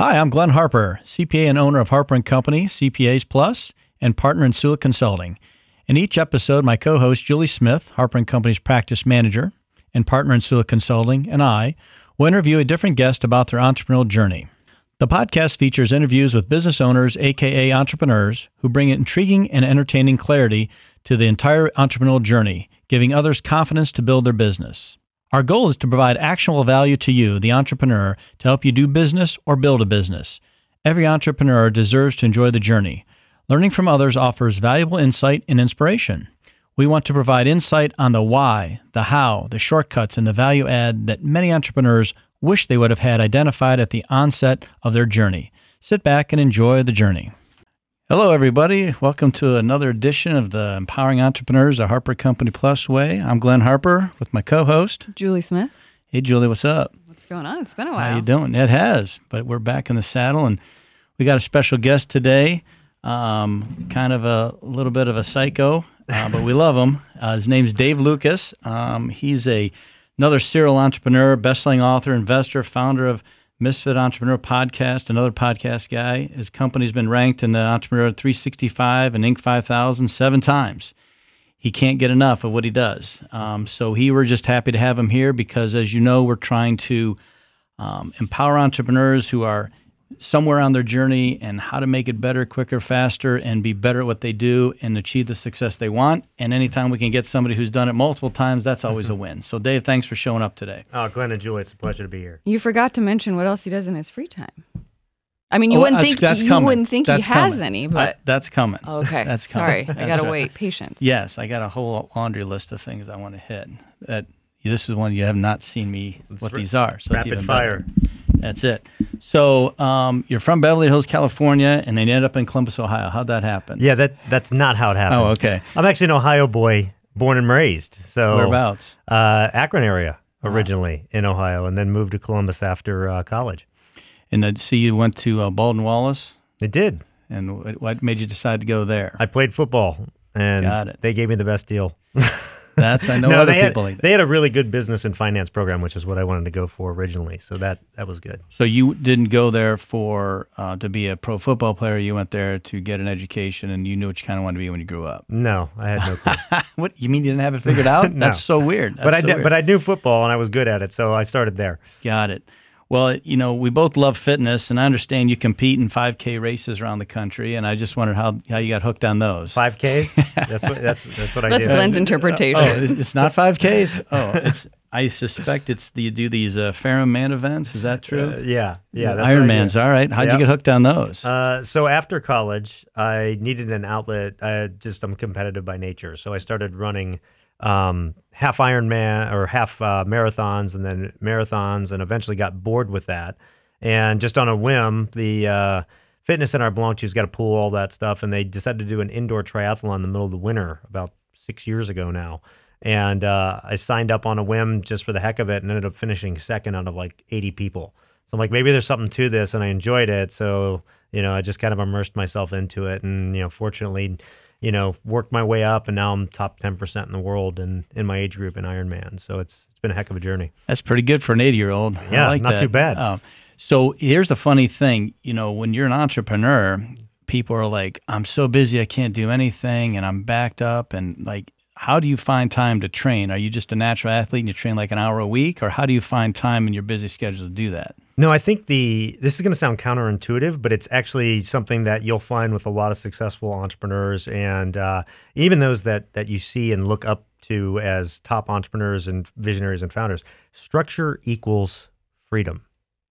Hi, I'm Glenn Harper, CPA and owner of Harper Company, CPAs Plus, and partner in Sula Consulting. In each episode, my co-host Julie Smith, Harper Company's practice manager and partner in Sula Consulting, and I will interview a different guest about their entrepreneurial journey. The podcast features interviews with business owners, aka entrepreneurs, who bring intriguing and entertaining clarity to the entire entrepreneurial journey, giving others confidence to build their business. Our goal is to provide actionable value to you, the entrepreneur, to help you do business or build a business. Every entrepreneur deserves to enjoy the journey. Learning from others offers valuable insight and inspiration. We want to provide insight on the why, the how, the shortcuts, and the value add that many entrepreneurs wish they would have had identified at the onset of their journey. Sit back and enjoy the journey. Hello, everybody. Welcome to another edition of the Empowering Entrepreneurs the Harper Company Plus Way. I'm Glenn Harper with my co-host Julie Smith. Hey, Julie, what's up? What's going on? It's been a while. How you doing? It has, but we're back in the saddle, and we got a special guest today. Um, kind of a little bit of a psycho, uh, but we love him. Uh, his name's Dave Lukas. Um, he's a another serial entrepreneur, best-selling author, investor, founder of Misfit Entrepreneur Podcast, another podcast guy. His company's been ranked in the Entrepreneur 365 and Inc. 5000 seven times. He can't get enough of what he does. Um, so he we're just happy to have him here because, as you know, we're trying to um, empower entrepreneurs who are somewhere on their journey and how to make it better, quicker, faster, and be better at what they do and achieve the success they want. And anytime we can get somebody who's done it multiple times, that's always a win. So, Dave, thanks for showing up today. Oh, Glenn and Julie, it's a pleasure to be here. You forgot to mention what else he does in his free time. I mean, you Oh, wouldn't that's- think that's you coming. wouldn't think That's he has coming. any, I- but that's coming. okay. That's coming. Sorry, I gotta right. wait. Patience. Yes, I got a whole laundry list of things I want to hit. That this is one you have not seen me Let's what ra- these are. So it's rapid even fire. better. That's it. So um, you're from Beverly Hills, California, and then you ended up in Columbus, Ohio. How'd that happen? Yeah, that that's not how it happened. Oh, okay. I'm actually an Ohio boy, born and raised. So Whereabouts? Uh, Akron area originally in Ohio, and then moved to Columbus after uh, college. And I see you went to uh, Baldwin Wallace. It did. And what- what made you decide to go there? I played football, and they gave me the best deal. That's I know other they had, people like that. they had a really good business and finance program, which is what I wanted to go for originally. So that that was good. So you didn't go there for uh, to be a pro football player. You went there to get an education, and you knew what you kind of wanted to be when you grew up. No, I had no clue. what you mean you didn't have it figured out? No. That's so weird. but I did, weird. but I knew football and I was good at it, so I started there. Got it. Well, you know, we both love fitness, and I understand you compete in 5K races around the country, and I just wondered how, how you got hooked on those. Five Ks. That's what that's that's what I That's do. Glenn's interpretation. Oh, it's not 5Ks? Oh, it's. I suspect it's the, you do these uh, Ironman events. Is that true? Uh, yeah, yeah. That's what Ironmans. All right. How'd you get hooked on those? Uh, so after college, I needed an outlet. I just I'm competitive by nature, so I started running um, half Ironman or half uh, marathons, and then marathons, and eventually got bored with that. And just on a whim, the uh, fitness center I belonged to's got a pool, all that stuff, and they decided to do an indoor triathlon in the middle of the winter about six years ago now. And uh, I signed up on a whim just for the heck of it, and ended up finishing second out of like 80 people. So I'm like, maybe there's something to this, and I enjoyed it. So you know, I just kind of immersed myself into it, and you know, fortunately, you know, worked my way up, and now I'm top 10% in the world and in my age group in Ironman. So it's it's been a heck of a journey. That's pretty good for an 80 year old. Yeah, like not that. too bad. Um, so here's the funny thing you know, when you're an entrepreneur, people are like, I'm so busy, I can't do anything, and I'm backed up. And like, how do you find time to train? Are you just a natural athlete and you train like an hour a week, or how do you find time in your busy schedule to do that? No, I think the this is going to sound counterintuitive, but it's actually something that you'll find with a lot of successful entrepreneurs and uh, even those that that you see and look up to as top entrepreneurs and visionaries and founders. Structure equals freedom,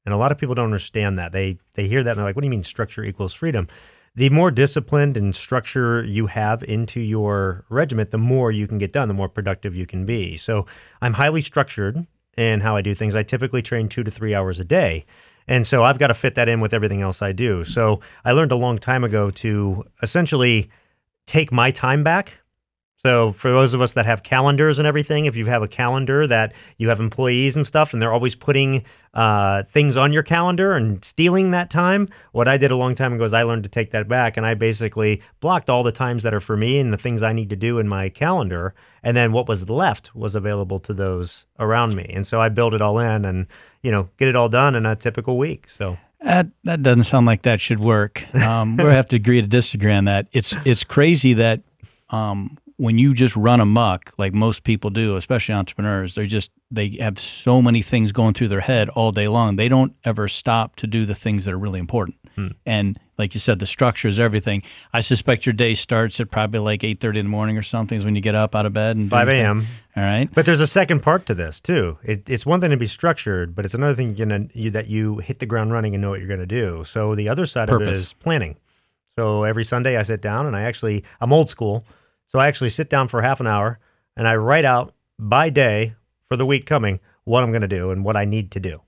and a lot of people don't understand that. They they hear that and they're like, "What do you mean structure equals freedom?" The more disciplined and structure you have into your regiment, the more you can get done, the more productive you can be. So I'm highly structured in how I do things. I typically train two to three hours a day. And so I've got to fit that in with everything else I do. So I learned a long time ago to essentially take my time back. So for those of us that have calendars and everything, if you have a calendar that you have employees and stuff, and they're always putting uh, things on your calendar and stealing that time, what I did a long time ago is I learned to take that back, and I basically blocked all the times that are for me and the things I need to do in my calendar, and then what was left was available to those around me, and so I build it all in and you know get it all done in a typical week. So That that doesn't sound like that should work. Um, we'll have to agree to disagree on that. It's it's crazy that um, when you just run amok, like most people do, especially entrepreneurs, they just they have so many things going through their head all day long. They don't ever stop to do the things that are really important. Hmm. And like you said, the structure is everything. I suspect your day starts at probably like eight thirty in the morning or something. Is when you get up out of bed and 5 a.m. All right. But there's a second part to this too. It, it's one thing to be structured, but it's another thing you know, you, that you hit the ground running and know what you're going to do. So the other side of it is planning. So every Sunday I sit down and I actually I'm old school, so I actually sit down for half an hour and I write out by day for the week coming what I'm going to do and what I need to do.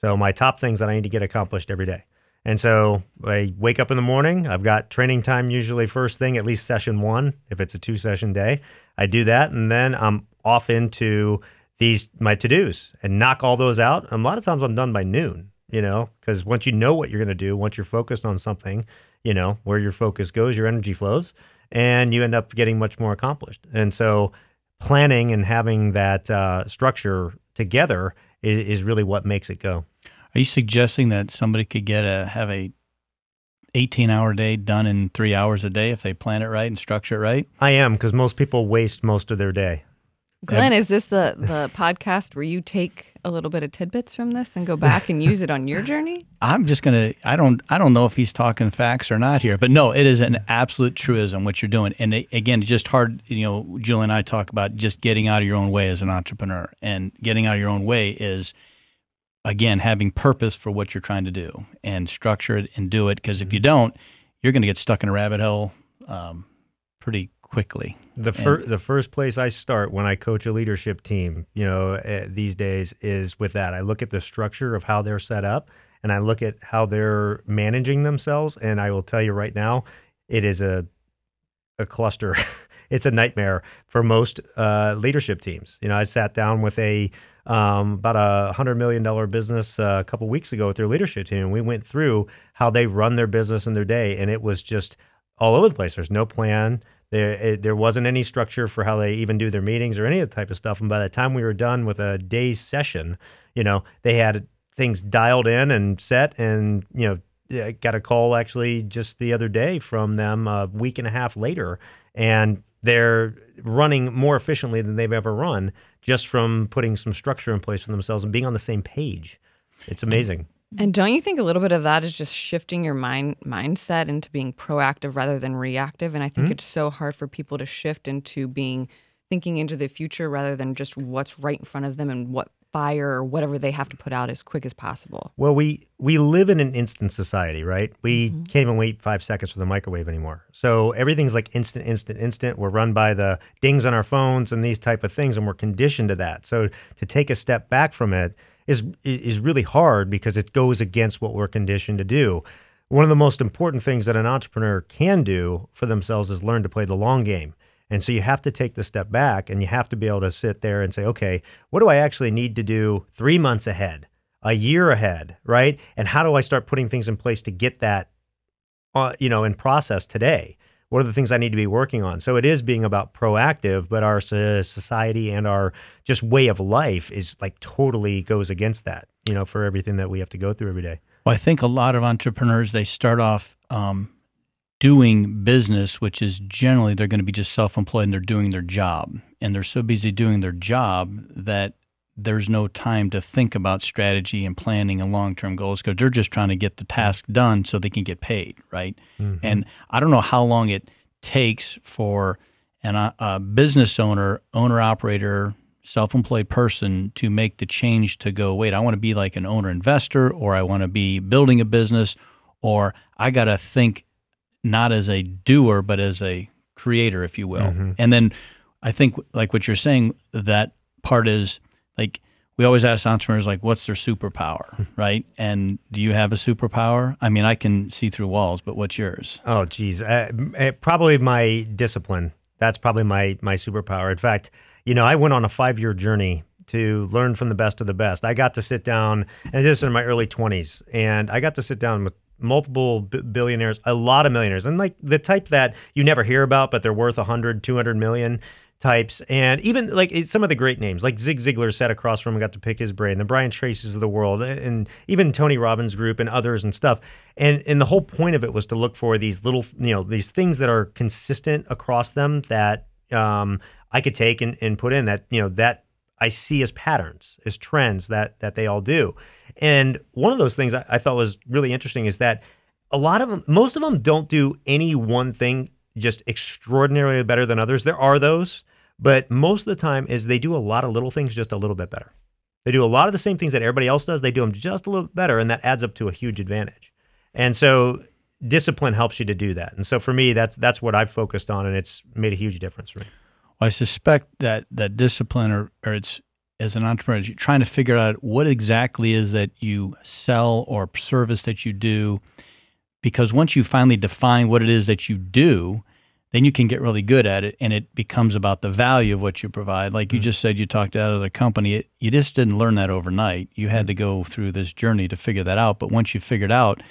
So my top things that I need to get accomplished every day. And so I wake up in the morning. I've got training time usually first thing, at least session one, if it's a two session day. I do that, and then I'm off into these my to dos and knock all those out. And a lot of times I'm done by noon. You know, because once you know what you're going to do, once you're focused on something, you know where your focus goes, your energy flows, and you end up getting much more accomplished. And so planning and having that uh, structure together is, is really what makes it go. Are you suggesting that somebody could get a have a 18 hour day done in three hours a day if they plan it right and structure it right? I am because most people waste most of their day. Glenn, is this the the podcast where you take a little bit of tidbits from this and go back and use it on your journey? I'm just gonna. I don't. I don't know if he's talking facts or not here, but no, it is an absolute truism what you're doing. And it, again, it's just hard. You know, Julie and I talk about just getting out of your own way as an entrepreneur, and getting out of your own way is again having purpose for what you're trying to do and structure it and do it. Because if you don't, you're going to get stuck in a rabbit hole um, pretty quickly. The fir- the first place I start when I coach a leadership team, you know, uh, these days is with that. I look at the structure of how they're set up, and I look at how they're managing themselves. And I will tell you right now, it is a a cluster. it's a nightmare for most uh, leadership teams. You know, I sat down with a um, about a hundred million dollar business uh, a couple weeks ago with their leadership team, and we went through how they run their business and their day, and it was just all over the place. There's no plan. There, it, there wasn't any structure for how they even do their meetings or any of the type of stuff. And by the time we were done with a day's session, you know, they had things dialed in and set. And you know, I got a call actually just the other day from them a week and a half later, and they're running more efficiently than they've ever run just from putting some structure in place for themselves and being on the same page. It's amazing. And don't you think a little bit of that is just shifting your mind mindset into being proactive rather than reactive? And I think hmm? it's so hard for people to shift into being thinking into the future rather than just what's right in front of them and what fire or whatever they have to put out as quick as possible. Well, we we live in an instant society, right? We mm-hmm. can't even wait five seconds for the microwave anymore. So everything's like instant, instant, instant. We're run by the dings on our phones and these type of things, and we're conditioned to that. So to take a step back from it is is really hard because it goes against what we're conditioned to do. One of the most important things that an entrepreneur can do for themselves is learn to play the long game. And so you have to take the step back and you have to be able to sit there and say, okay, what do I actually need to do three months ahead, a year ahead, right? And how do I start putting things in place to get that, uh, you know, in process today? What are the things I need to be working on? So it is being about proactive, but our society and our just way of life is like totally goes against that, you know, for everything that we have to go through every day. Well, I think a lot of entrepreneurs they start off um, doing business, which is generally they're going to be just self-employed and they're doing their job, and they're so busy doing their job that there's no time to think about strategy and planning and long-term goals because they're just trying to get the task done so they can get paid, right? And I don't know how long it takes for an, uh, a business owner, owner operator, self-employed person to make the change to go, wait, I want to be like an owner investor or I want to be building a business or I got to think not as a doer but as a creator if you will. And then I think like what you're saying that part is like we always ask entrepreneurs like what's their superpower, right? And do you have a superpower? I mean, I can see through walls, but what's yours? Oh, geez, uh, uh, probably my discipline. That's probably my my superpower. In fact, you know, I went on a five year journey to learn from the best of the best. I got to sit down, and this is in my early twenties, and I got to sit down with multiple b- billionaires, a lot of millionaires, and like the type that you never hear about, but they're worth 100, 200 million types, and even like some of the great names, like Zig Ziglar sat across from him, got to pick his brain, the Brian Tracys of the world, and even Tony Robbins group and others and stuff. And and the whole point of it was to look for these little, you know, these things that are consistent across them that um, I could take and, and put in that, you know, that I see as patterns, as trends that that they all do. And one of those things I, I thought was really interesting is that a lot of them, most of them don't do any one thing just extraordinarily better than others. There are those, but most of the time is they do a lot of little things just a little bit better. They do a lot of the same things that everybody else does. They do them just a little bit better, and that adds up to a huge advantage. And so discipline helps you to do that. And so for me, that's that's what I've focused on, and it's made a huge difference for me. Well, I suspect that that discipline, or, or it's as an entrepreneur, you're trying to figure out what exactly is that you sell or service that you do, because once you finally define what it is that you do, then you can get really good at it and it becomes about the value of what you provide like you mm-hmm. just said you talked out of the company it, you just didn't learn that overnight you had to go through this journey to figure that out but once you figured it out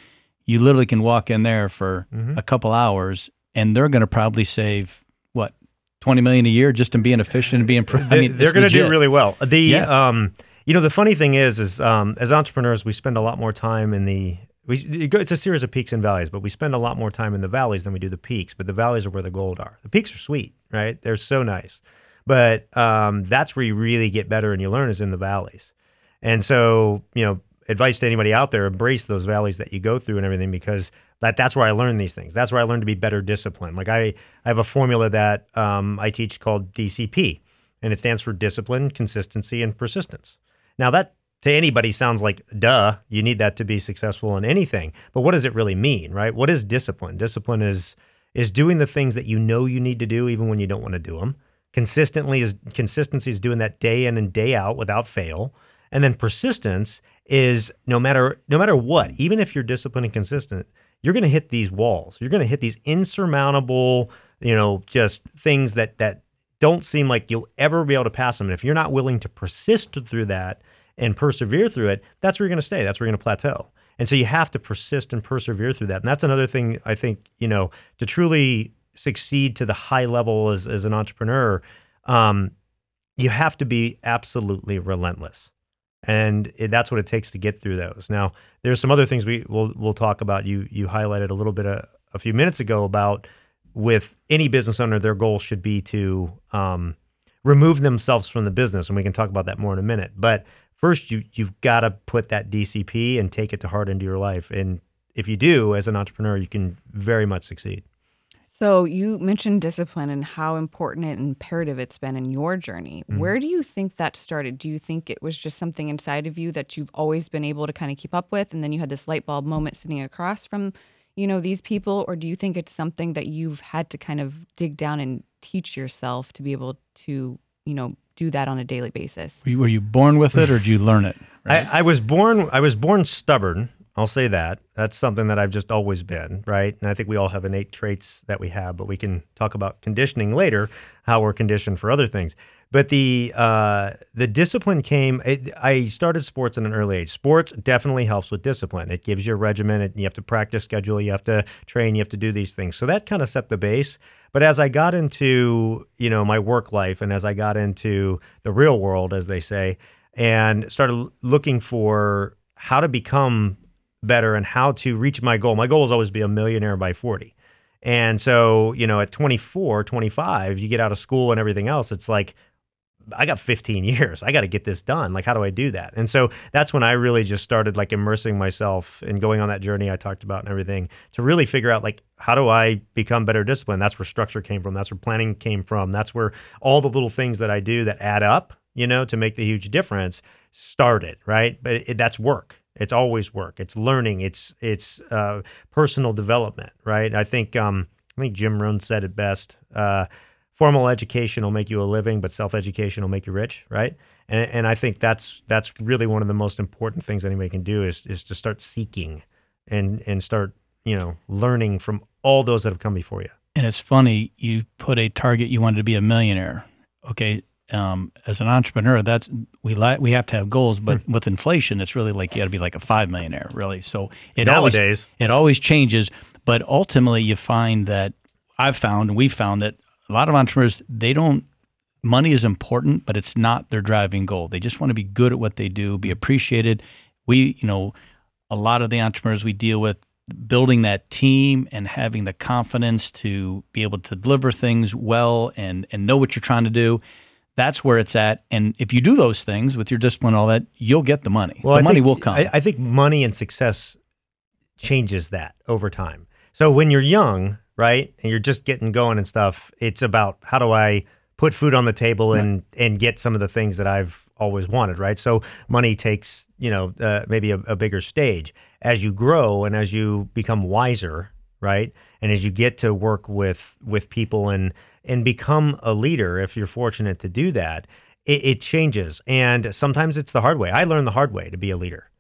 you literally can walk in there for mm-hmm. a couple hours and they're going to probably save what 20 million a year just in being efficient and being I mean, they're going to do really well the yeah. um you know the funny thing is is um, as entrepreneurs we spend a lot more time in the we, it's a series of peaks and valleys, but we spend a lot more time in the valleys than we do the peaks. But the valleys are where the gold are. The peaks are sweet, right? They're so nice, but um, that's where you really get better and you learn is in the valleys. And so, you know, advice to anybody out there: embrace those valleys that you go through and everything, because that that's where I learned these things. That's where I learned to be better disciplined. Like I, I have a formula that um, I teach called DCP, and it stands for discipline, consistency, and persistence. Now that to anybody sounds like duh you need that to be successful in anything. But what does it really mean right? What is discipline? Discipline is is doing the things that you know you need to do even when you don't want to do them consistently is consistency is doing that day in and day out without fail. And then persistence is no matter no matter what even if you're disciplined and consistent you're going to hit these walls. You're going to hit these insurmountable you know just things that that don't seem like you'll ever be able to pass them and if you're not willing to persist through that and persevere through it, that's where you're going to stay. That's where you're going to plateau. And so you have to persist and persevere through that. And that's another thing I think, you know, to truly succeed to the high level as, as an entrepreneur, um, you have to be absolutely relentless. And it, that's what it takes to get through those. Now, there's some other things we will we'll talk about. You you highlighted a little bit a, a few minutes ago about with any business owner, their goal should be to um, remove themselves from the business, and we can talk about that more in a minute. But first you you've got to put that DCP and take it to heart into your life. And if you do, as an entrepreneur, you can very much succeed. So you mentioned discipline and how important and imperative it's been in your journey. Mm-hmm. Where do you think that started? Do you think it was just something inside of you that you've always been able to kind of keep up with, and then you had this light bulb moment sitting across from, you know, these people, or do you think it's something that you've had to kind of dig down and teach yourself to be able to, you know, do that on a daily basis. Were you, were you born with it, or did you learn it? Right? I, I was born. I was born stubborn. I'll say that. That's something that I've just always been, right? And I think we all have innate traits that we have, but we can talk about conditioning later, how we're conditioned for other things. But the uh, the discipline came. It, I started sports at an early age. Sports definitely helps with discipline. It gives you a regimen. It, you have to practice schedule. You have to train. You have to do these things. So that kind of set the base. But as I got into you know my work life and as I got into the real world, as they say, and started looking for how to become better and how to reach my goal. My goal is always be a millionaire by 40. And so, you know, at 24, 25, you get out of school and everything else, it's like, I got 15 years. I got to get this done. Like, how do I do that? And so that's when I really just started like immersing myself and going on that journey I talked about and everything to really figure out like, how do I become better disciplined? That's where structure came from. That's where planning came from. That's where all the little things that I do that add up, you know, to make the huge difference started, right? But it, that's work. It's always work. It's learning. It's it's uh, personal development, right? I think um, I think Jim Rohn said it best. Uh, formal education will make you a living, but self education will make you rich, right? And, and I think that's that's really one of the most important things anybody can do is is to start seeking and and start you know learning from all those that have come before you. And it's funny you put a target you wanted to be a millionaire. Okay, um, as an entrepreneur, that's we like we have to have goals, but hmm. with inflation, it's really like you got to be like a five millionaire, really. So it nowadays always, it always changes, but ultimately you find that I've found and we've found that a lot of entrepreneurs they don't money is important, but it's not their driving goal. They just want to be good at what they do, be appreciated. We, you know, a lot of the entrepreneurs we deal with, building that team and having the confidence to be able to deliver things well and and know what you're trying to do. That's where it's at. And if you do those things with your discipline, and all that, you'll get the money. Well, the I money think- will come. I, I think money and success changes that over time. So when you're young, right, and you're just getting going and stuff, it's about how do I put food on the table and and get some of the things that I've always wanted, right? So money takes you know uh, maybe a, a bigger stage as you grow and as you become wiser, right, and as you get to work with with people and and become a leader, if you're fortunate to do that, it, it changes. And sometimes it's the hard way. I learned the hard way to be a leader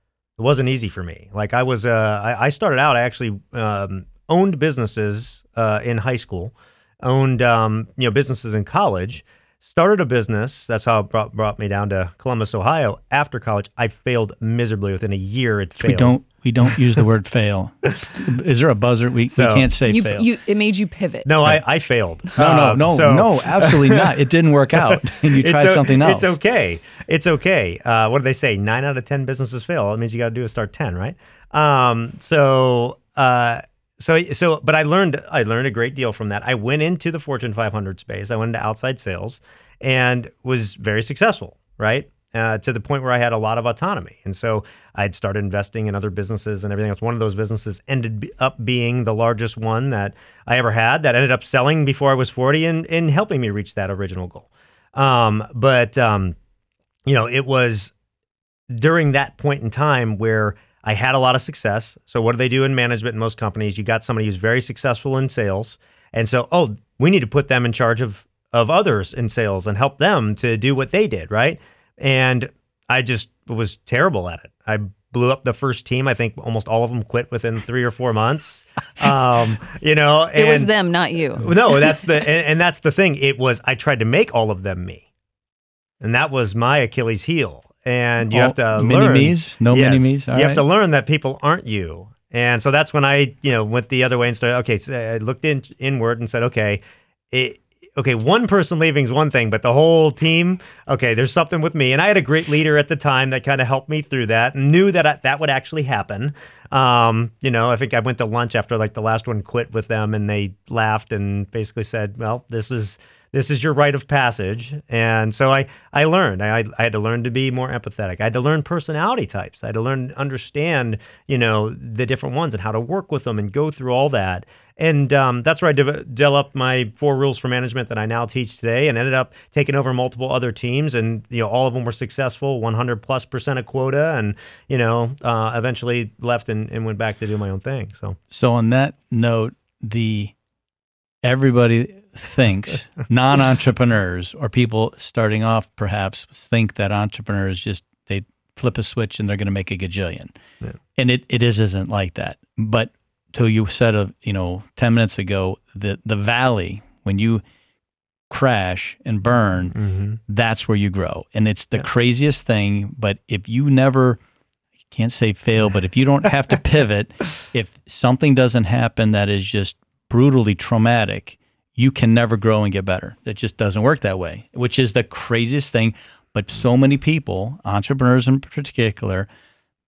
it wasn't easy for me. Like I was, uh, I, I started out. I actually um, owned businesses uh, in high school, owned um, you know businesses in college. Started a business. That's how it brought, brought me down to Columbus, Ohio. After college, I failed miserably. Within a year, it failed. we don't we don't use the word fail. Is there a buzzer? We, So- we can't say You, fail. you, it made you pivot. No, I, I failed. no, no, Um, no, so- no, absolutely not. It didn't work out, and you It's tried o- something else. It's okay. It's okay. Uh, what do they say? Nine out of ten businesses fail. That means you got to do is start ten, right? Um, so, uh, so, so, but I learned I learned a great deal from that. I went into the Fortune 500 space. I went into outside sales and was very successful, right? Uh, to the point where I had a lot of autonomy, and so I'd started investing in other businesses and everything else. One of those businesses ended up being the largest one that I ever had. That ended up selling before I was 40 and, and helping me reach that original goal. Um, but um, you know, it was during that point in time where I had a lot of success. So what do they do in management in most companies? You got somebody who's very successful in sales. And so, oh, we need to put them in charge of of others in sales and help them to do what they did, right? And I just was terrible at it. I blew up the first team. I think almost all of them quit within three or four months. Um, you know, it was them, not you. no, that's the and, and that's the thing. It was I tried to make all of them me, and that was my Achilles heel. And you All have to mini learn. me's? No mini me's? You have to learn that people aren't you. And so that's when I, you know, went the other way and started. Okay, so I looked in inward and said, okay, it, okay, one person leaving is one thing, but the whole team, okay, there's something with me. And I had a great leader at the time that kind of helped me through that. and Knew that I, that would actually happen. Um, you know, I think I went to lunch after like the last one quit with them, and they laughed and basically said, "Well, this is." This is your rite of passage, and so I I learned. I I had to learn to be more empathetic. I had to learn personality types. I had to learn understand, you know, the different ones and how to work with them and go through all that. And um, that's where I de- developed my four rules for management that I now teach today, and ended up taking over multiple other teams, and you know all of them were successful, 100 plus percent of quota, and you know uh, eventually left and, and went back to do my own thing. So So on that note, the everybody thinks non-entrepreneurs or people starting off perhaps think that entrepreneurs just they flip a switch and they're going to make a gajillion. Yeah. And it, it is isn't like that. But to you said of, you know, 10 minutes ago, the the valley when you crash and burn, mm-hmm. that's where you grow. And it's the Yeah. craziest thing, but if you never can't say fail, but if you don't have to pivot, if something doesn't happen that is just brutally traumatic, you can never grow and get better. It just doesn't work that way, which is the craziest thing. But so many people, entrepreneurs in particular,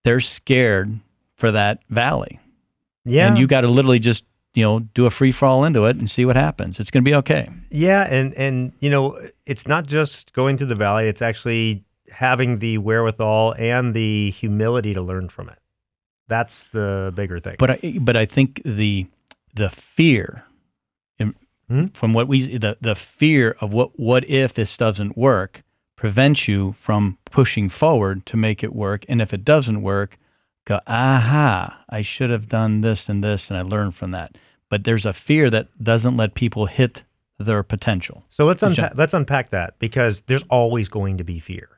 they're scared for that valley. yeah, And you got to literally just, you know, do a free fall into it and see what happens. It's going to be okay. Yeah, and and you know, it's not just going through the valley; it's actually having the wherewithal and the humility to learn from it. That's the bigger thing. But I, but I think the the fear Hmm? from what we the the fear of what what if this doesn't work prevents you from pushing forward to make it work. And if it doesn't work, go aha, I should have done this and this, and I learned from that. But there's a fear that doesn't let people hit their potential. so let's unpack let's unpack that because there's always going to be fear.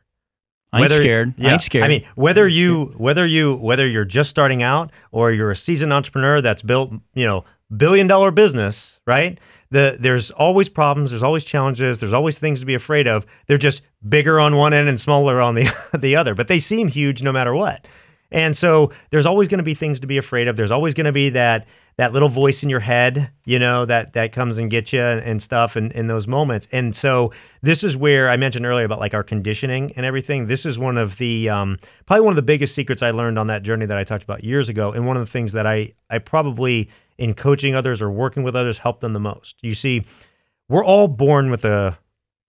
I ain't Whether- scared. Yeah, ain't scared. I mean, whether you whether you whether you're just starting out or you're a seasoned entrepreneur that's built, you know, billion dollar business, right? The there's always problems, there's always challenges, there's always things to be afraid of. They're just bigger on one end and smaller on the the other, but they seem huge no matter what. And so there's always going to be things to be afraid of. There's always going to be that that little voice in your head, you know, that that comes and gets you and, and stuff in, in those moments. And so this is where I mentioned earlier about like our conditioning and everything. This is one of the um, probably one of the biggest secrets I learned on that journey that I talked about years ago, and one of the things that I I probably in coaching others or working with others help them the most. You see, we're all born with a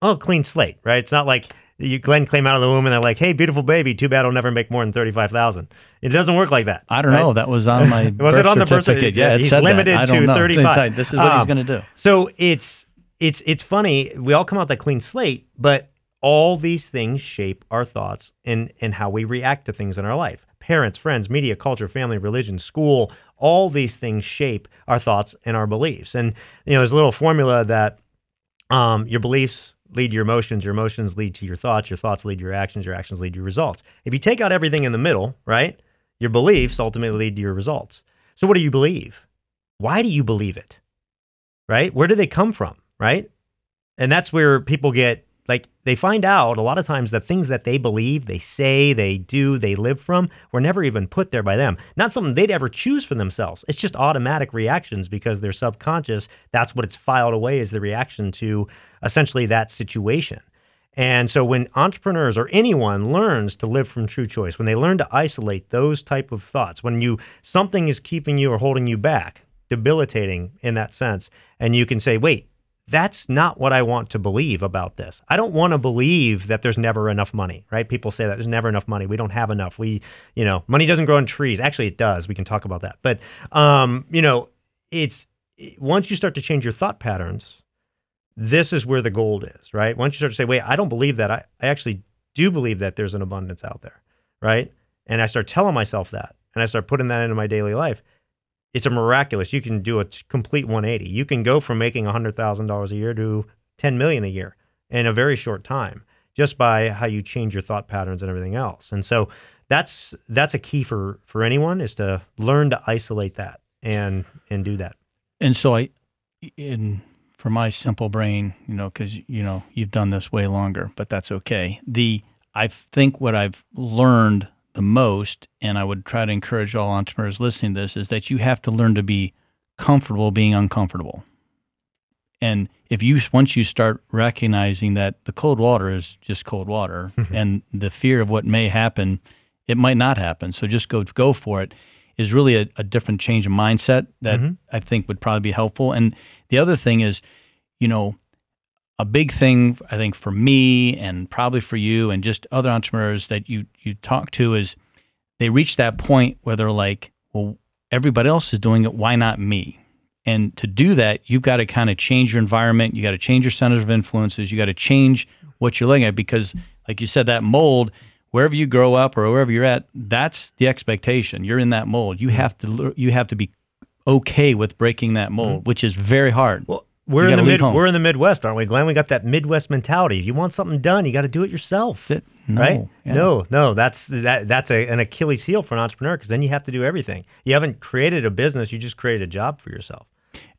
oh clean slate, right? It's not like you Glenn came out of the womb and they're like, "Hey, beautiful baby, too bad I'll never make more than thirty five thousand. It doesn't work like that. I don't right? know. That was on my Was birth it on the birth certificate. Yeah, it He's said limited that. I to don't know. 35. This is what he's Um, going to do. So it's it's it's funny. We all come out that clean slate, but all these things shape our thoughts and and how we react to things in our life. Parents, friends, media, culture, family, religion, school, all these things shape our thoughts and our beliefs. And you know, there's a little formula that um, your beliefs lead to your emotions, your emotions lead to your thoughts, your thoughts lead your actions, your actions lead to your results. If you take out everything in the middle, right, your beliefs ultimately lead to your results. So what do you believe? Why do you believe it? Right? Where do they come from? Right? And that's where people get like they find out a lot of times that things that they believe, they say, they do, they live from were never even put there by them. Not something they'd ever choose for themselves. It's just automatic reactions because they're subconscious. That's what it's filed away as the reaction to essentially that situation. And so when entrepreneurs or anyone learns to live from true choice, when they learn to isolate those type of thoughts, when you something is keeping you or holding you back, debilitating in that sense, and you can say, "Wait, that's not what I want to believe about this. I don't want to believe that there's never enough money, right? People say that there's never enough money. We don't have enough. We, you know, money doesn't grow on trees. Actually, it does. We can talk about that. But, um, you know, it's once you start to change your thought patterns, this is where the gold is, right? Once you start to say, wait, I don't believe that. I, I actually do believe that there's an abundance out there, right? And I start telling myself that and I start putting that into my daily life it's a miraculous. You can do a complete 180. You can go from making $100,000 a year to 10 million a year in a very short time just by how you change your thought patterns and everything else. And so that's that's a key for for anyone is to learn to isolate that and and do that. And so I, in for my simple brain, you know, because you know you've done this way longer, but that's okay. The I think what I've learned the most, and I would try to encourage all entrepreneurs listening to this, is that you have to learn to be comfortable being uncomfortable. And if you once you start recognizing that the cold water is just cold water, mm-hmm. and the fear of what may happen, it might not happen. So just go go for it. Is really a, a different change of mindset that mm-hmm. I think would probably be helpful. And the other thing is, you know, a big thing I think for me and probably for you and just other entrepreneurs that you you talk to is they reach that point where they're like, well, everybody else is doing it, why not me? And to do that, you've got to kind of change your environment. You got to change your centers of influences. You got to change what you're looking at because, like you said, that mold, wherever you grow up or wherever you're at, that's the expectation. You're in that mold. You mm-hmm. have to you have to be okay with breaking that mold, mm-hmm. which is very hard. Well, we're in the mid, home. we're in the Midwest, aren't we, Glenn? We got that Midwest mentality. If you want something done, you got to do it yourself. It. No, right? yeah. No, no, that's that that's a, an Achilles heel for an entrepreneur because then you have to do everything. You haven't created a business; you just created a job for yourself.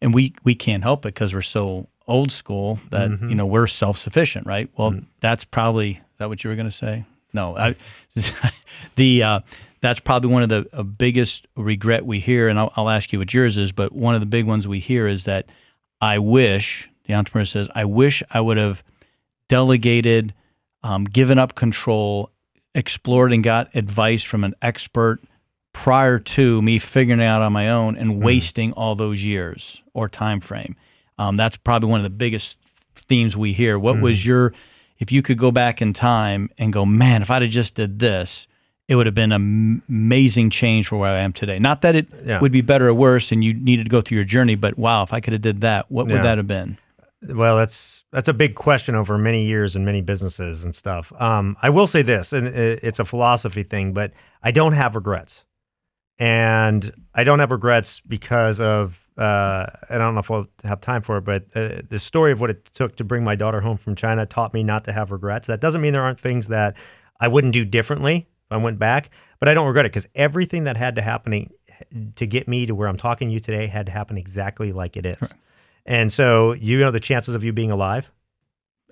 and we we can't help it because we're so old school that Mm-hmm. you know we're self sufficient, right? Well, Mm. that's probably is that what you were going to say. No, I, the uh, that's probably one of the uh, biggest regret we hear, and I'll, I'll ask you what yours is. But one of the big ones we hear is that I wish the entrepreneur says, I wish I would have delegated, um, given up control, explored and got advice from an expert prior to me figuring it out on my own and wasting all those years or time frame. Um, that's probably one of the biggest themes we hear. What was your, if you could go back in time and go, man, if I'd have just did this, it would have been an amazing change for where I am today. Not that it Yeah. would be better or worse, and you needed to go through your journey, but wow, if I could have did that, what Yeah. would that have been? Well, that's that's a big question over many years and many businesses and stuff. Um, I will say this, and it's a philosophy thing, but I don't have regrets, and I don't have regrets because of. Uh, and I don't know if I'll have time for it, but uh, the story of what it took to bring my daughter home from China taught me not to have regrets. That doesn't mean there aren't things that I wouldn't do differently if I went back, but I don't regret it because everything that had to happen to get me to where I'm talking to you today had to happen exactly like it is. And so, you know, the chances of you being alive,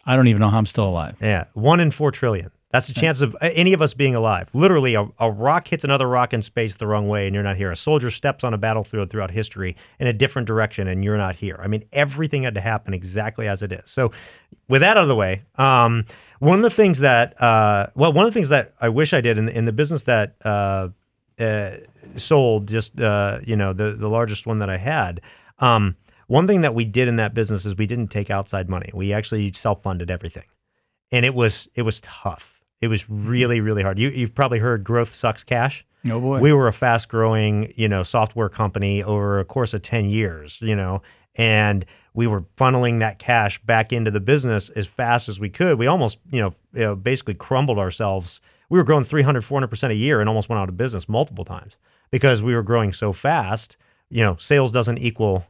I don't even know how I'm still alive. yeah, one in four trillion. That's the chance of uh, any of us being alive. Literally, a, a rock hits another rock in space the wrong way, and you're not here. A soldier steps on a battlefield throughout history in a different direction, and you're not here. I mean, everything had to happen exactly as it is. So, with that out of the way, um, one of the things that, uh, well, one of the things that I wish I did in, in the business that uh, uh, sold, just uh, you know, the the largest one that I had. Um, one thing that we did in that business is we didn't take outside money. We actually self funded everything, and it was it was tough it was really, really hard. You, you've probably heard growth sucks cash. Oh boy. We were a fast growing, you know, software company over a course of 10 years, you know, and we were funneling that cash back into the business as fast as we could. We almost, you know, you know basically crumbled ourselves. We were growing 300, 400% a year and almost went out of business multiple times because we were growing so fast. You know, sales doesn't equal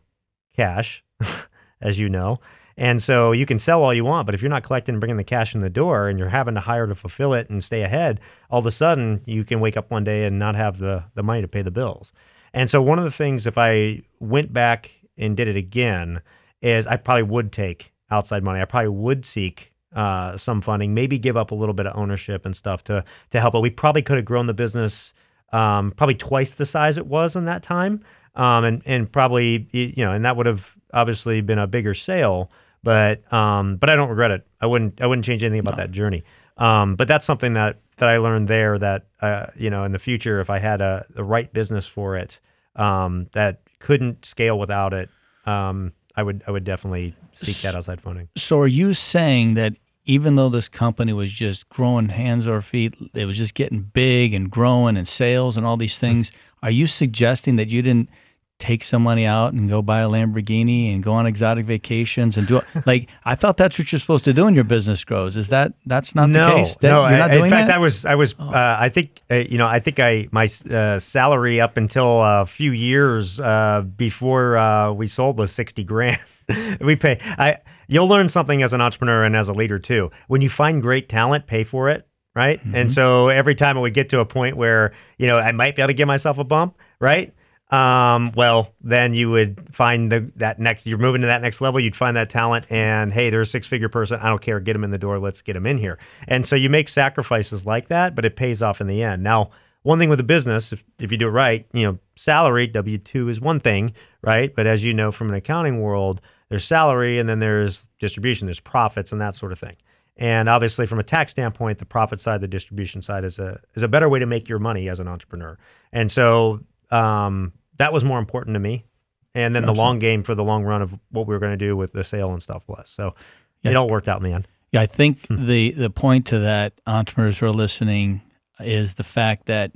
cash, as you know. And so you can sell all you want, but if you're not collecting and bringing the cash in the door and you're having to hire to fulfill it and stay ahead, all of a sudden you can wake up one day and not have the, the money to pay the bills. And so one of the things, if I went back and did it again, is I probably would take outside money. I probably would seek uh, some funding, maybe give up a little bit of ownership and stuff to to help. But we probably could have grown the business um, probably twice the size it was in that time, um, and and probably you know, and that would have obviously been a bigger sale but um, but I don't regret it. I wouldn't I wouldn't change anything about no. that journey. Um, but that's something that that I learned there that uh, you know in the future if I had a the right business for it um, that couldn't scale without it, um, I would I would definitely seek that outside funding. So are you saying that even though this company was just growing hands or feet, it was just getting big and growing and sales and all these things, are you suggesting that you didn't take some money out and go buy a Lamborghini and go on exotic vacations and do it. like I thought that's what you're supposed to do when your business grows. Is that that's not no, the case? That, no, I, in fact, that? I was I was oh. uh, I think uh, you know I think I my uh, salary up until a few years uh, before uh, we sold was sixty grand. we pay. I you'll learn something as an entrepreneur and as a leader too. When you find great talent, pay for it right? Mm-hmm. And so every time it would get to a point where, you know, I might be able to give myself a bump, right? Um, well, then you would find the that next. You're moving to that next level. You'd find that talent, and hey, there's a six figure person. I don't care. Get him in the door. Let's get him in here. And so you make sacrifices like that, but it pays off in the end. Now, one thing with a business, if, if you do it right, you know, salary W two is one thing, right? But as you know from an accounting world, there's salary, and then there's distribution, there's profits, and that sort of thing. And obviously, from a tax standpoint, the profit side, the distribution side is a is a better way to make your money as an entrepreneur. And so um, that was more important to me. And then Absolutely. the long game for the long run of what we were going to do with the sale and stuff was. So yeah. it all worked out in the end. Yeah, I think hmm. the the point to that entrepreneurs who are listening is the fact that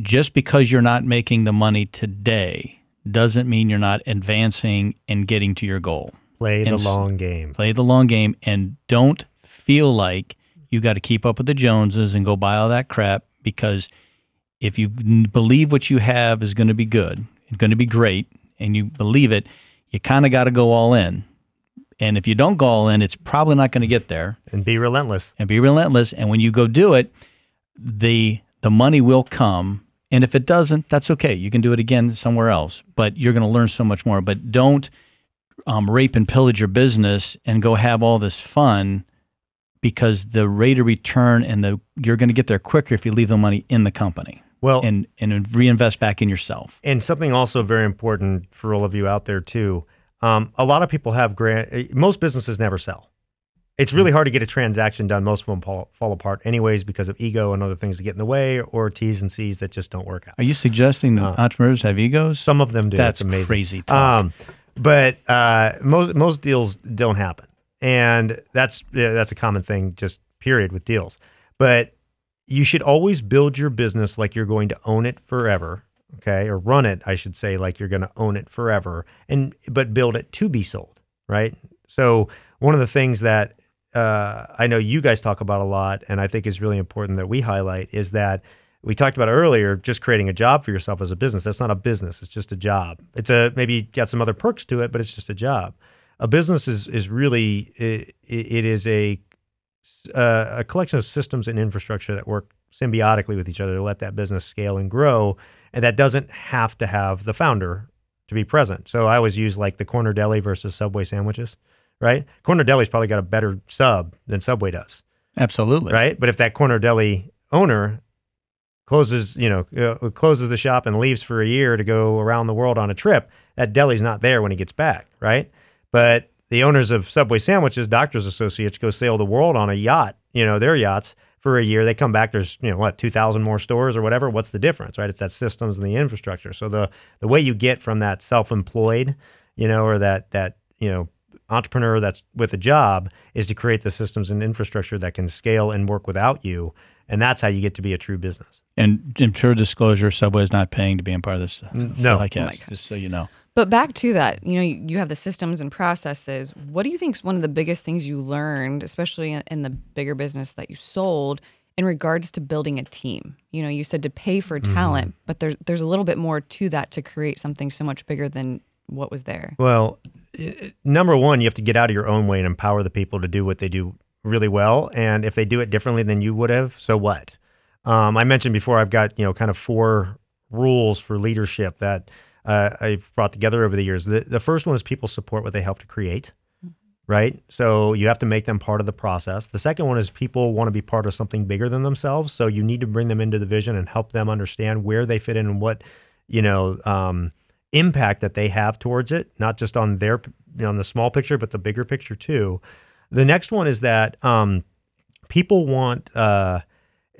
just because you're not making the money today doesn't mean you're not advancing and getting to your goal. Play and the long game. Play the long game and don't feel like you got to keep up with the Joneses and go buy all that crap because – if you believe what you have is going to be good and going to be great and you believe it, you kind of got to go all in. And if you don't go all in, it's probably not going to get there. And be relentless. And be relentless. And when you go do it, the the money will come. And if it doesn't, that's okay. You can do it again somewhere else. But you're going to learn so much more. But don't um, rape and pillage your business and go have all this fun because the rate of return and the you're going to get there quicker if you leave the money in the company well and and reinvest back in yourself. and something also very important for all of you out there too um, a lot of people have grant eh, most businesses never sell. It's really hard to get a transaction done. Most of them fall, fall apart anyways because of ego and other things that get in the way or t's and c's that just don't work out. Are you suggesting uh, entrepreneurs have egos? some of them do. That's amazing. crazy. Um, but uh, most most deals don't happen. And that's that's a common thing just period with deals. But you should always build your business like you're going to own it forever okay? Or run it i should say like you're going to own it forever and but build it to be sold right? So one of the things that uh, i know you guys talk about a lot and i think is really important that we highlight is that we talked about earlier just creating a job for yourself as a business. That's not a business it's just a job. It's a maybe got some other perks to it but it's just a job. A business is is really it, it is a uh, a collection of systems and infrastructure that work symbiotically with each other to let that business scale and grow. And that doesn't have to have the founder to be present. So I always use like the corner deli versus Subway sandwiches, right? Corner deli's probably got a better sub than Subway does. Absolutely. right? But if that corner deli owner closes, you know, uh, closes the shop and leaves for a year to go around the world on a trip, that deli's not there when he gets back, right? But the owners of Subway sandwiches, doctors associates, go sail the world on a yacht, you know, their yachts for a year. They come back. There's you know what, two thousand more stores or whatever. What's the difference, right? It's that systems and the infrastructure. So the the way you get from that self-employed, you know, or that that you know entrepreneur that's with a job is to create the systems and infrastructure that can scale and work without you. And that's how you get to be a true business. And in pure disclosure, Subway is not paying to be a part of this. no. podcast, oh just so you know. But back to that, you know, you have the systems and processes. What do you think is one of the biggest things you learned, especially in- the bigger business that you sold, in regards to building a team? You know, you said to pay for talent, but there's there's a little bit more to that to create something so much bigger than what was there. Well, number one, you have to get out of your own way and empower the people to do what they do really well. And if they do it differently than you would have, so what? Um, I mentioned before, I've got you know kind of four rules for leadership that uh, I've brought together over the years. The, the first one is people support what they help to create, right? So you have to make them part of the process. The second one is people want to be part of something bigger than themselves. So you need to bring them into the vision and help them understand where they fit in and what you know um, impact that they have towards it, not just on their you know, on the small picture, but the bigger picture too. The next one is that um, people want. Uh,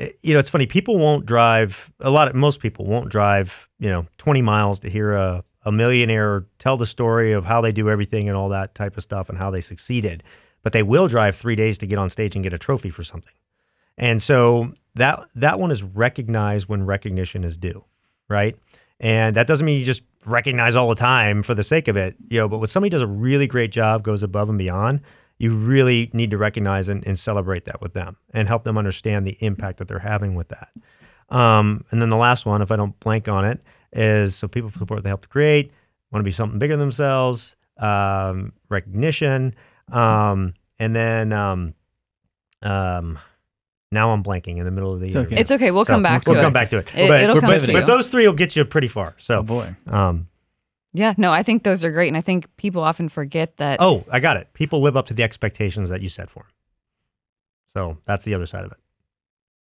Eh, you know, it's funny. People won't drive. A lot of most people won't drive. You know, twenty miles to hear a a millionaire tell the story of how they do everything and all that type of stuff and how they succeeded. But they will drive three days to get on stage and get a trophy for something. And so that that one is recognized when recognition is due, right? And that doesn't mean you just recognize all the time for the sake of it, you know. But when somebody does a really great job, goes above and beyond, you really need to recognize and, and celebrate that with them and help them understand the impact that they're having with that. Um, and then the last one, if I don't blank on it, is so people support they help to create, want to be something bigger than themselves, um, recognition, um, and then um, um, now I'm blanking in the middle of the It's year. okay. It's okay. We'll So come back to it. we'll to it. come back to it. It- but, it'll we're come to pivoting. you. but those three will get you pretty far. So, Oh boy. um, yeah, no, I think those are great, and I think people often forget that. oh, I got it. People live up to the expectations that you set for them. So that's the other side of it.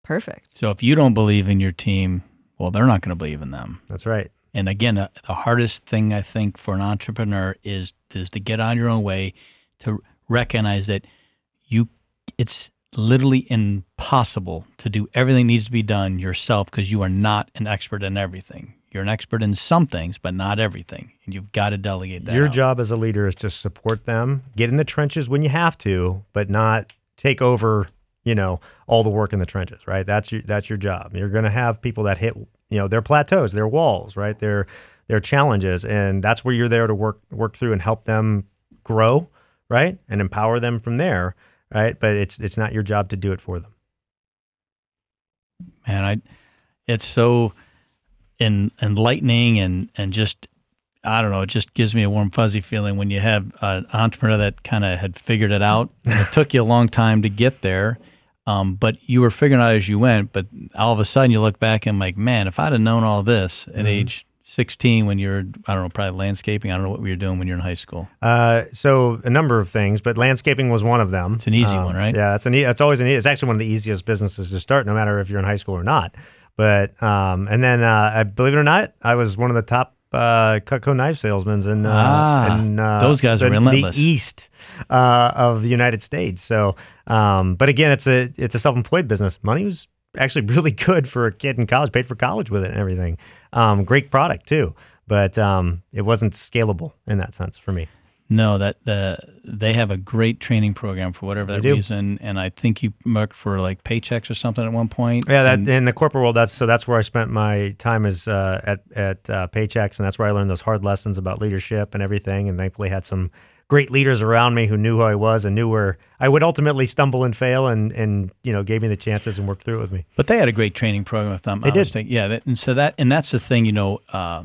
Perfect. So if you don't believe in your team, well, they're not going to believe in them. That's right. And again, uh, the hardest thing I think for an entrepreneur is is to get out of your own way, to recognize that you it's literally impossible to do everything needs to be done yourself because you are not an expert in everything. You're an expert in some things, but not everything, and you've got to delegate that. Your out. job as a leader is to support them, get in the trenches when you have to, but not take over, you know, all the work in the trenches, right? That's your that's your job. You're going to have people that hit, you know, their plateaus, their walls, right? Their their challenges, and that's where you're there to work work through and help them grow, right? And empower them from there, right? But it's it's not your job to do it for them. man i it's so en- enlightening and and just i don't know it just gives me a warm fuzzy feeling when you have an entrepreneur that kind of had figured it out and it took you a long time to get there um, but you were figuring out as you went but all of a sudden you look back and like man if i'd have known all this at age 16 when you were i don't know probably landscaping i don't know what we were doing when you were in high school Uh, so a number of things, but landscaping was one of them. It's an easy Um, one, right? Yeah, it's an. E- it's always an. e- It's actually one of the easiest businesses to start, no matter if you're in high school or not. But um, and then uh, I believe it or not, I was one of the top uh, Cutco knife salesmen in uh, Ah, in, uh, those guys are the, relentless. The east uh, of the United States. So, um, but again, it's a it's a self-employed business. Money was actually really good for a kid in college. Paid for college with it and everything. Um, great product too, but um, it wasn't scalable in that sense for me. No, that the they have a great training program for whatever that reason, and I think you worked for like Paychex or something at one point. Yeah, that and- in the corporate world, that's so that's where I spent my time is uh, at at uh, Paychex, and that's where I learned those hard lessons about leadership and everything. And thankfully, had some great leaders around me who knew who I was and knew where I would ultimately stumble and fail, and and you know gave me the chances and worked through it with me. but they had a great training program. If I'm They did. yeah. That, and so that and that's the thing, you know. Uh,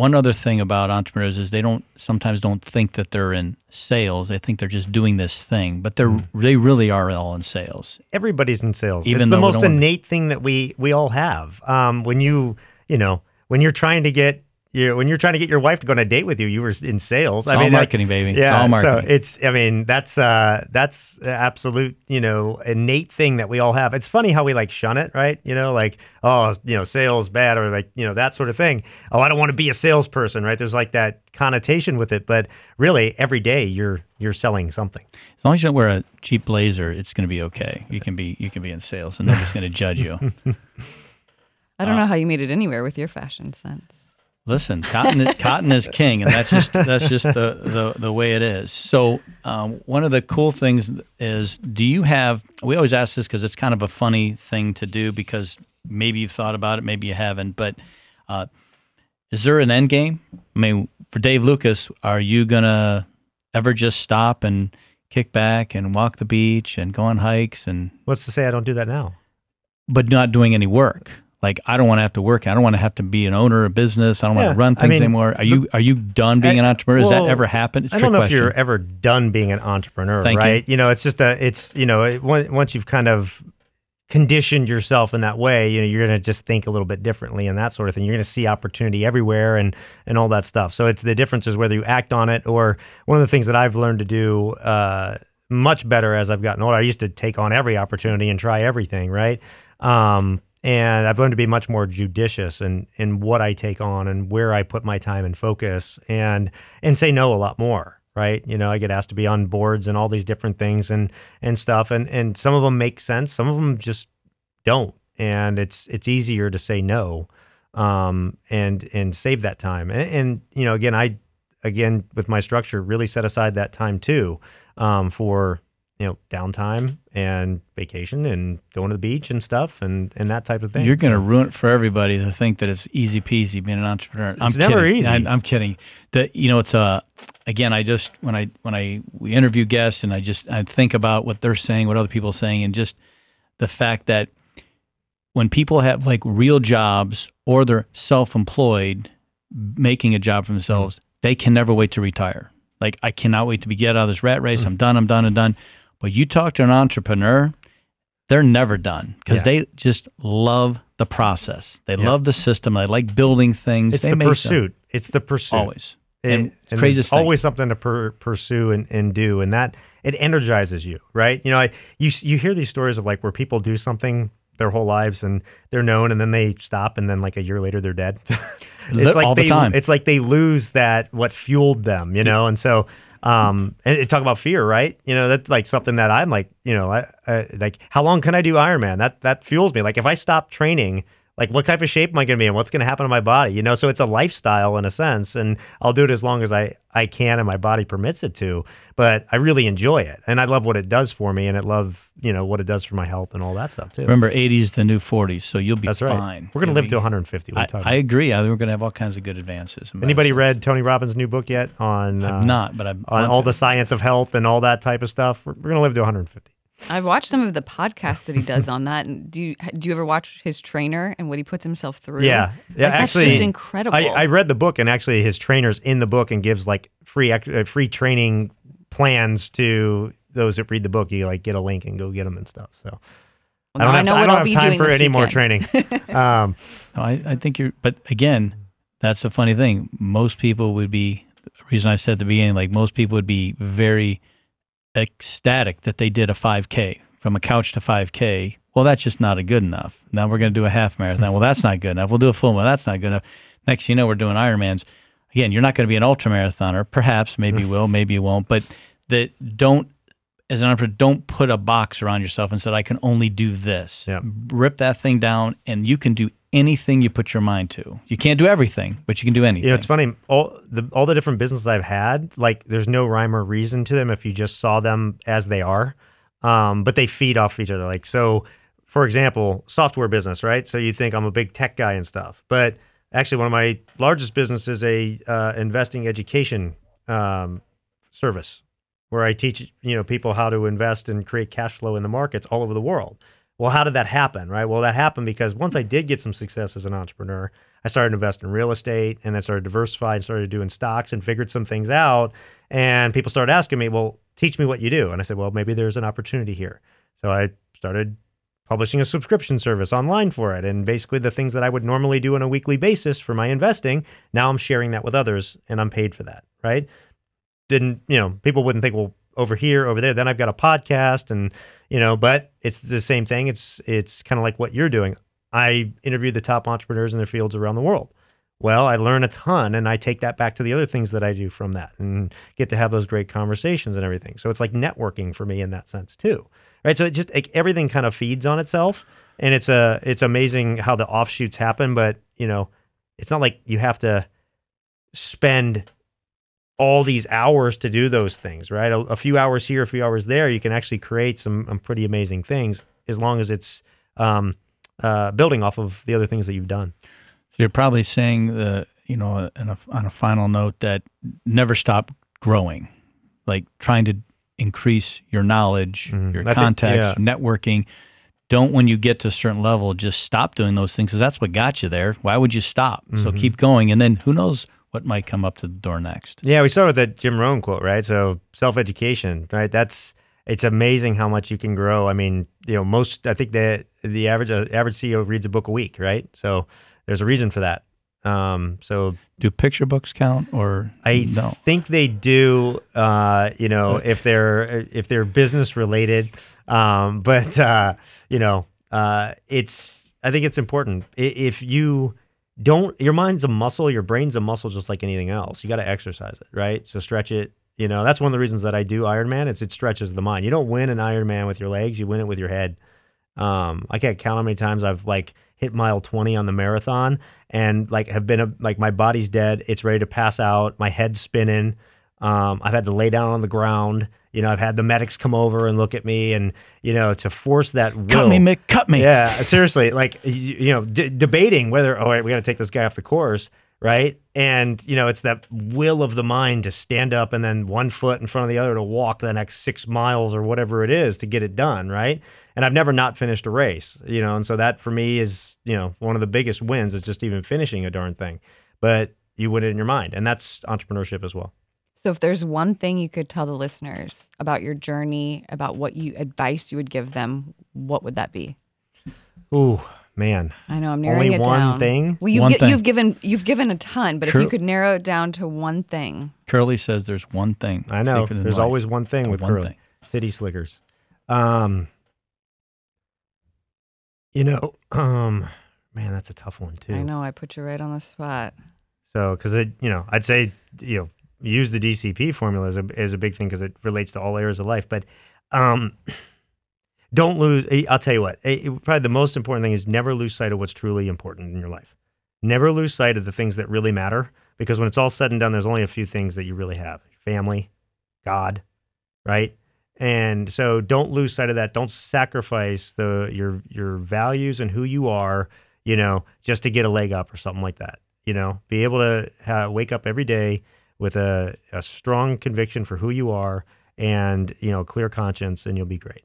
one other thing about entrepreneurs is they don't sometimes don't think that they're in sales. They think they're just doing this thing, but they're Mm-hmm. they really are all in sales. Everybody's in sales. Even it's the most innate thing that we we all have. Um, when you you know when you're trying to get you when you're trying to get your wife to go on a date with you, you were in sales. It's all marketing, baby. Yeah, It's all marketing. So it's, I mean, that's uh, that's absolute, you know, innate thing that we all have. It's funny how we like shun it, right? You know, like oh, you know, sales bad or like you know that sort of thing. Oh, I don't want to be a salesperson, right? There's like that connotation with it, but really, every day you're you're selling something. As long as you don't wear a cheap blazer, it's going to be okay. You can be you can be in sales, and nobody's going to judge you. I don't know how you made it anywhere with your fashion sense. Listen, cotton is, cotton is king, and that's just that's just the the, the way it is. So um, one of the cool things is, do you have? We always ask this because it's kind of a funny thing to do because maybe you've thought about it, maybe you haven't. But uh, is there an end game? I mean, for Dave Lukas, are you gonna ever just stop and kick back and walk the beach and go on hikes and What's to say I don't do that now? but not doing any work? Like I don't want to have to work. I don't want to have to be an owner of business. I don't Yeah, want to run I things mean, anymore. Are you are you done being an entrepreneur? Has well, that ever happened? It's I don't know if you're ever done being an entrepreneur, Thank right? You. know, it's just a, it's you know, it, once you've kind of conditioned yourself in that way, you know, you're going to just think a little bit differently and that sort of thing. You're going to see opportunity everywhere and and all that stuff. So it's the difference is whether you act on it or one of the things that I've learned to do uh, much better as I've gotten older. I used to take on every opportunity and try everything, right? Um, and I've learned to be much more judicious in in what I take on and where I put my time and focus and and say no a lot more right? You know I get asked to be on boards and all these different things and and stuff. And and some of them make sense some of them just don't. And it's it's easier to say no um and and save that time. And, and you know again I again with my structure really set aside that time too um for you know downtime and vacation and going to the beach and stuff and and that type of thing You're going to So- ruin it for everybody to think that it's easy peasy being an entrepreneur. I'm It's never kidding. easy. I, I'm kidding. That you know, it's a. Again, I just when I when I we interview guests and I just I think about what they're saying, what other people are saying, and just the fact that when people have like real jobs or they're self-employed, making a job for themselves, Mm-hmm. they can never wait to retire. Like I cannot wait to be get out of this rat race. Mm. I'm done. I'm done. I'm done. But you talk to an entrepreneur, they're never done because Yeah. they just love the process. They Yeah. love the system. They like building things. it's they the make them- pursuit it's the pursuit always. and, And and it's craziest there's always something to per, pursue and, and do and that it energizes you right you know I, you you hear these stories of like where people do something their whole lives and they're known and then they stop and then like a year later they're dead it's like all the they time. it's like they lose that what fueled them you know and so um and talk about fear right? You know that's like something that i'm like you know I, I like how long can i do ironman? That that fuels me. Like if i stop training like what type of shape am I going to be in? What's going to happen to my body? You know, so it's a lifestyle in a sense, and I'll do it as long as I I can and my body permits it to. But I really enjoy it, and I love what it does for me, and I love you know what it does for my health and all that stuff too. Remember, 80s the new 40s, so you'll be That's right. fine. We're going to live be- to 150. What I, I agree. I think we're going to have all kinds of good advances. Anybody read Tony Robbins' new book yet on uh, not, but I've on all the science of health and all that type of stuff? We're, we're going to live to 150. I've watched some of the podcasts that he does on that. And do you do you ever watch his trainer and what he puts himself through? Yeah, yeah. Like, that's actually, just incredible. I, I read the book, and actually, his trainer's in the book and gives like free uh, free training plans to those that read the book. You like get a link and go get them and stuff. So Well, I don't have, know I don't have time doing for this any more training. um, No, I, I think you're, but again, that's a funny thing. Most people would be, the reason I said at the beginning, like most people would be very ecstatic that they did a 5K from a couch to 5K. Well, that's just not a good enough. Now we're going to do a half marathon. Well, that's not good enough. We'll do a full one. That's not good enough. Next, you know, we're doing Ironmans. Again, you're not going to be an ultra marathoner. Perhaps, maybe you will, maybe you won't. But that don't, as an entrepreneur, don't put a box around yourself and said, I can only do this. Yeah. Rip that thing down, and you can do anything you put your mind to. You can't do everything, but you can do anything. know, it's funny. All the all the different businesses I've had, like, there's no rhyme or reason to them if you just saw them as they are. Um, but they feed off each other. Like, so, for example, software business, right? So you think I'm a big tech guy and stuff, but actually, one of my largest businesses is a uh, investing education um, service where I teach you know people how to invest and create cash flow in the markets all over the world. Well, how did that happen, right? Well, that happened because once I did get some success as an entrepreneur, I started investing in real estate and then started diversified, started doing stocks and figured some things out. And people started asking me, well, teach me what you do. And I said, well, maybe there's an opportunity here. So I started publishing a subscription service online for it. And basically, the things that I would normally do on a weekly basis for my investing, now I'm sharing that with others and I'm paid for that, right? Didn't, you know, people wouldn't think, well, over here, over there, then I've got a podcast and, you know, but it's the same thing. It's, it's kind of like what you're doing. I interview the top entrepreneurs in their fields around the world. Well, I learn a ton and I take that back to the other things that I do from that and get to have those great conversations and everything. So it's like networking for me in that sense too. Right? So it just like, everything kind of feeds on itself and it's a it's amazing how the offshoots happen, but you know, it's not like you have to spend all these hours to do those things, right? A, a few hours here, a few hours there, you can actually create some, some pretty amazing things as long as it's um, uh, building off of the other things that you've done. So you're probably saying the you know a, on a final note that never stop growing, like trying to increase your knowledge, mm-hmm. your I contacts, think, yeah. networking. Don't when you get to a certain level just stop doing those things because that's what got you there. Why would you stop? Mm-hmm. So keep going, and then who knows what might come up to the door next. Yeah, we started with that Jim Rohn quote, right? So self education, right? That's it's amazing how much you can grow. I mean, you know, most I think that the average uh, average CEO reads a book a week, right? So there's a reason for that. Um, so do picture books count or I no? think they do. Uh, you know, if they're if they're business related, um, but uh, you know, uh, it's I think it's important if you don't your mind's a muscle your brain's a muscle just like anything else. You got to exercise it right? So stretch it you know that's one of the reasons that i do ironman it's it stretches the mind. You don't win an ironman with your legs you win it with your head. Um, i can't count how many times i've like hit mile 20 on the marathon and like have been a, like my body's dead it's ready to pass out my head's spinning um, i've had to lay down on the ground you know, I've had the medics come over and look at me, and you know, to force that will. Cut me, Mick. Cut me. Yeah, seriously, like you, you know, d- debating whether oh, right, we got to take this guy off the course, right? And you know, it's that will of the mind to stand up and then one foot in front of the other to walk the next six miles or whatever it is to get it done, right? And I've never not finished a race, you know, and so that for me is you know one of the biggest wins is just even finishing a darn thing, but you win it in your mind, and that's entrepreneurship as well. So, if there's one thing you could tell the listeners about your journey, about what you advice you would give them, what would that be? Ooh, man. I know I'm narrowing Only it one down. thing. Well, you've, gi- you've given you've given a ton, but Cur- if you could narrow it down to one thing. Curly says there's one thing. I know. There's always one thing with one Curly. Thing. City Slickers. Um, you know, um, man, that's a tough one too. I know. I put you right on the spot. So, because it, you know, I'd say, you know, use the DCP formula as a, a big thing because it relates to all areas of life. But um, don't lose. Eh, I'll tell you what. It, eh, probably the most important thing is never lose sight of what's truly important in your life. Never lose sight of the things that really matter because when it's all said and done, there's only a few things that you really have: family, God, right? And so don't lose sight of that. Don't sacrifice the your your values and who you are, you know, just to get a leg up or something like that. You know, be able to have, wake up every day with a, a strong conviction for who you are and you know clear conscience and you'll be great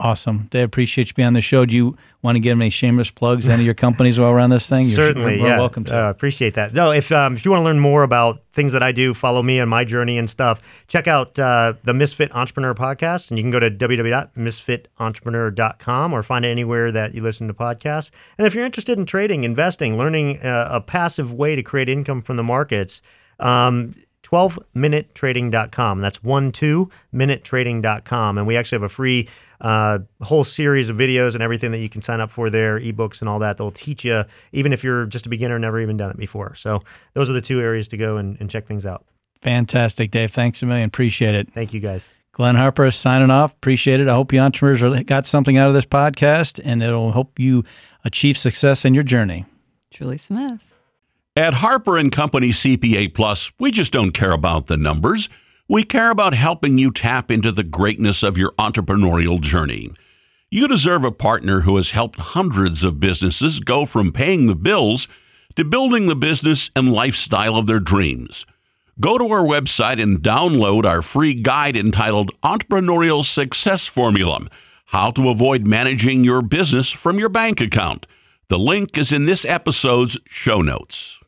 Awesome. They appreciate you being on the show. Do you want to give any shameless plugs, any of your companies while we're on this thing? You're Certainly, sure, yeah. welcome to. Uh, appreciate that. No, if um, if you want to learn more about things that I do, follow me on my journey and stuff. Check out uh, the Misfit Entrepreneur podcast, and you can go to www.misfitentrepreneur.com or find it anywhere that you listen to podcasts. And if you're interested in trading, investing, learning uh, a passive way to create income from the markets. Um, 12minutetrading.com. That's one two minutetrading.com. And we actually have a free uh, whole series of videos and everything that you can sign up for there, ebooks and all that. They'll teach you, even if you're just a beginner, never even done it before. So those are the two areas to go and, and check things out. Fantastic, Dave. Thanks a million. Appreciate it. Thank you, guys. Glenn Harper signing off. Appreciate it. I hope you entrepreneurs got something out of this podcast and it'll help you achieve success in your journey. Julie Smith. At Harper and Company CPA Plus, we just don't care about the numbers. We care about helping you tap into the greatness of your entrepreneurial journey. You deserve a partner who has helped hundreds of businesses go from paying the bills to building the business and lifestyle of their dreams. Go to our website and download our free guide entitled Entrepreneurial Success Formula How to Avoid Managing Your Business from Your Bank Account. The link is in this episode's show notes.